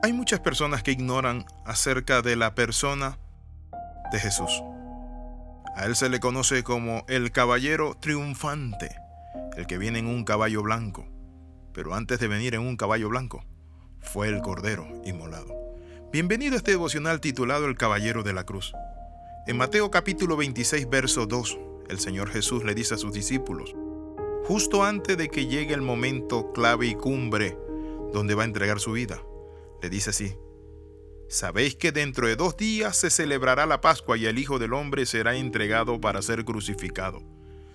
Hay muchas personas que ignoran acerca de la persona de Jesús. A él se le conoce como el caballero triunfante, el que viene en un caballo blanco. Pero antes de venir en un caballo blanco, fue el cordero inmolado. Bienvenido a este devocional titulado El Caballero de la Cruz. En Mateo capítulo 26, verso 2, el Señor Jesús le dice a sus discípulos, justo antes de que llegue el momento clave y cumbre donde va a entregar su vida, le dice así, Sabéis que dentro de dos días se celebrará la Pascua y el Hijo del Hombre será entregado para ser crucificado.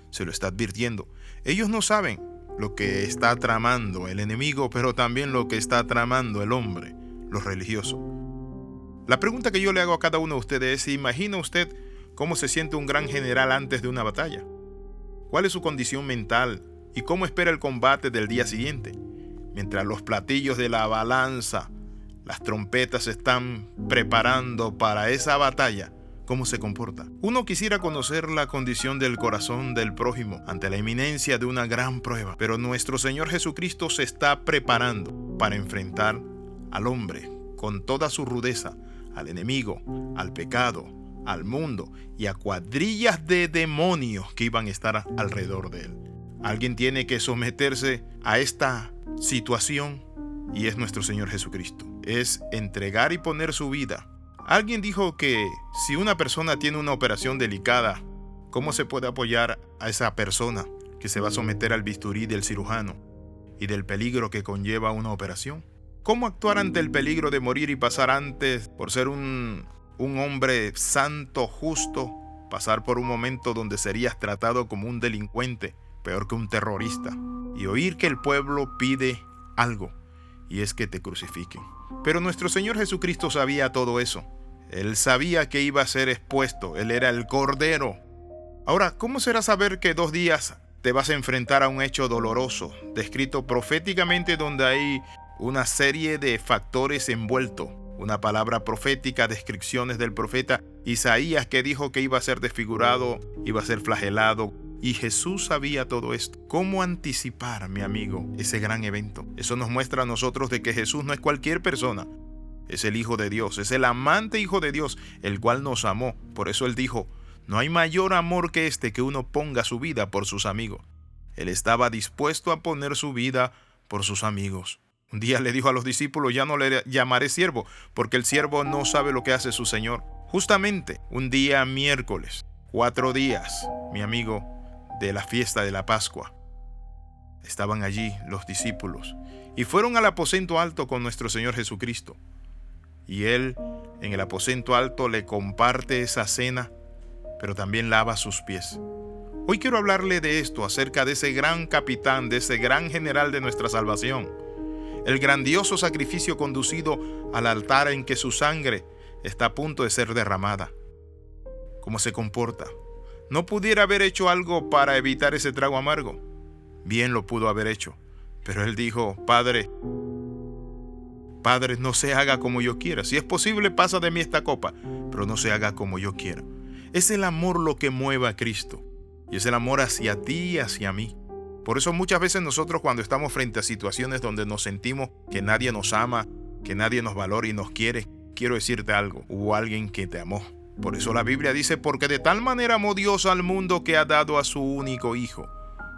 Se lo está advirtiendo. Ellos no saben lo que está tramando el enemigo, pero también lo que está tramando el hombre, los religiosos. La pregunta que yo le hago a cada uno de ustedes es, ¿imagina usted cómo se siente un gran general antes de una batalla? ¿Cuál es su condición mental y cómo espera el combate del día siguiente? Mientras los platillos de la balanza las trompetas se están preparando para esa batalla. ¿Cómo se comporta? Uno quisiera conocer la condición del corazón del prójimo ante la inminencia de una gran prueba, pero nuestro Señor Jesucristo se está preparando para enfrentar al hombre con toda su rudeza, al enemigo, al pecado, al mundo y a cuadrillas de demonios que iban a estar alrededor de él. Alguien tiene que someterse a esta situación y es nuestro Señor Jesucristo. Es entregar y poner su vida. Alguien dijo que si una persona tiene una operación delicada, ¿cómo se puede apoyar a esa persona que se va a someter al bisturí del cirujano y del peligro que conlleva una operación? ¿Cómo actuar ante el peligro de morir y pasar antes por ser un, hombre santo, justo, pasar por un momento donde serías tratado como un delincuente, peor que un terrorista, y oír que el pueblo pide algo? Y es que te crucifiquen. Pero nuestro Señor Jesucristo sabía todo eso. Él sabía que iba a ser expuesto, Él era el Cordero. Ahora, ¿cómo será saber que dos días te vas a enfrentar a un hecho doloroso, descrito proféticamente donde hay una serie de factores envueltos? Una palabra profética, descripciones del profeta Isaías que dijo que iba a ser desfigurado, iba a ser flagelado, y Jesús sabía todo esto. ¿Cómo anticipar, mi amigo, ese gran evento? Eso nos muestra a nosotros de que Jesús no es cualquier persona. Es el Hijo de Dios, es el amante Hijo de Dios, el cual nos amó. Por eso Él dijo, no hay mayor amor que este que uno ponga su vida por sus amigos. Él estaba dispuesto a poner su vida por sus amigos. Un día le dijo a los discípulos, ya no le llamaré siervo, porque el siervo no sabe lo que hace su Señor. Justamente un día miércoles, cuatro días, mi amigo, de la fiesta de la Pascua. Estaban allí los discípulos y fueron al aposento alto con nuestro Señor Jesucristo. Y Él en el aposento alto le comparte esa cena, pero también lava sus pies. Hoy quiero hablarle de esto, acerca de ese gran capitán, de ese gran general de nuestra salvación. El grandioso sacrificio conducido al altar en que su sangre está a punto de ser derramada. ¿Cómo se comporta? ¿No pudiera haber hecho algo para evitar ese trago amargo? Bien lo pudo haber hecho, pero él dijo, Padre, Padre, no se haga como yo quiera. Si es posible, pasa de mí esta copa, pero no se haga como yo quiera. Es el amor lo que mueve a Cristo. Y es el amor hacia ti y hacia mí. Por eso muchas veces nosotros cuando estamos frente a situaciones donde nos sentimos que nadie nos ama, que nadie nos valora y nos quiere, quiero decirte algo, hubo alguien que te amó. Por eso la Biblia dice, porque de tal manera amó Dios al mundo que ha dado a su único Hijo,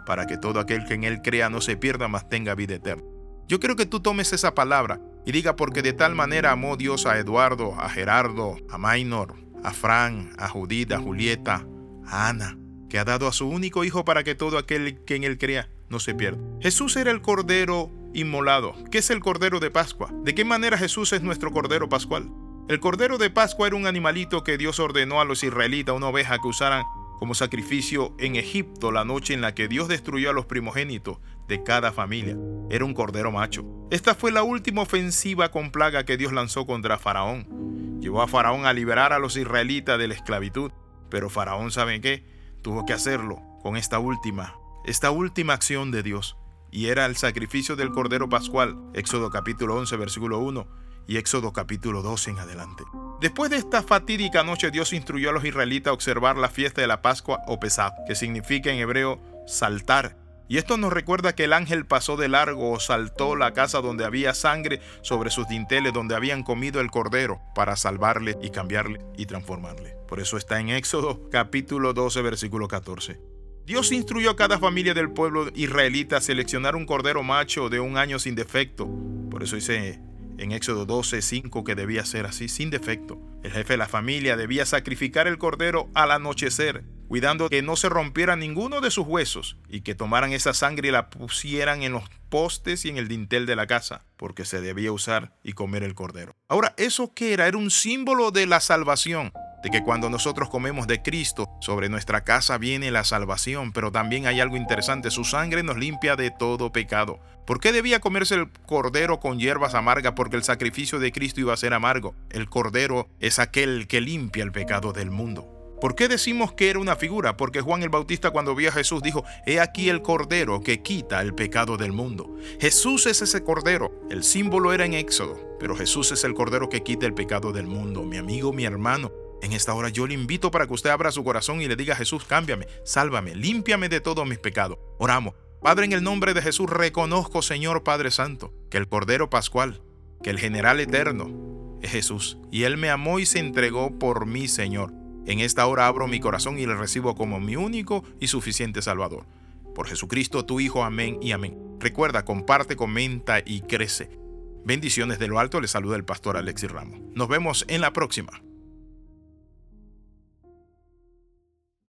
para que todo aquel que en Él crea no se pierda, mas tenga vida eterna. Yo quiero que tú tomes esa palabra y diga, porque de tal manera amó Dios a Eduardo, a Gerardo, a Maynor, a Fran, a Judith, a Julieta, a Ana, que ha dado a su único Hijo para que todo aquel que en Él crea no se pierda. Jesús era el Cordero inmolado. ¿Qué es el Cordero de Pascua? ¿De qué manera Jesús es nuestro Cordero Pascual? El cordero de Pascua era un animalito que Dios ordenó a los israelitas, una oveja que usaran como sacrificio en Egipto la noche en la que Dios destruyó a los primogénitos de cada familia. Era un cordero macho. Esta fue la última ofensiva con plaga que Dios lanzó contra Faraón. Llevó a Faraón a liberar a los israelitas de la esclavitud, pero Faraón, ¿saben qué? Tuvo que hacerlo con esta última, esta última acción de Dios. Y era el sacrificio del cordero pascual. Éxodo capítulo 11, versículo 1 y Éxodo capítulo 12 en adelante. Después de esta fatídica noche, Dios instruyó a los israelitas a observar la fiesta de la Pascua o Pesach, que significa en hebreo saltar, Y esto nos recuerda que el ángel pasó de largo o saltó la casa donde había sangre sobre sus dinteles, donde habían comido el cordero, para salvarle y cambiarle y transformarle. Por eso está en Éxodo capítulo 12, versículo 14. Dios instruyó a cada familia del pueblo israelita a seleccionar un cordero macho de un año sin defecto. Por eso dice en Éxodo 12, 5 que debía ser así, sin defecto. El jefe de la familia debía sacrificar el cordero al anochecer cuidando que no se rompiera ninguno de sus huesos y que tomaran esa sangre y la pusieran en los postes y en el dintel de la casa, porque se debía usar y comer el cordero. Ahora, ¿eso qué era? Era un símbolo de la salvación, de que cuando nosotros comemos de Cristo, sobre nuestra casa viene la salvación, pero también hay algo interesante, su sangre nos limpia de todo pecado. ¿Por qué debía comerse el cordero con hierbas amargas? Porque el sacrificio de Cristo iba a ser amargo. El cordero es aquel que limpia el pecado del mundo. ¿Por qué decimos que era una figura? Porque Juan el Bautista cuando vio a Jesús dijo, He aquí el Cordero que quita el pecado del mundo. Jesús es ese Cordero. El símbolo era en Éxodo, pero Jesús es el Cordero que quita el pecado del mundo. Mi amigo, mi hermano, en esta hora yo le invito para que usted abra su corazón y le diga Jesús, cámbiame, sálvame, límpiame de todos mis pecados. Oramos. Padre, en el nombre de Jesús reconozco, Señor Padre Santo, que el Cordero Pascual, que el General Eterno es Jesús, y Él me amó y se entregó por mí, Señor. En esta hora abro mi corazón y le recibo como mi único y suficiente Salvador. Por Jesucristo tu Hijo, amén y amén. Recuerda, comparte, comenta y crece. Bendiciones de lo alto, le saluda el pastor Alexis Ramos. Nos vemos en la próxima.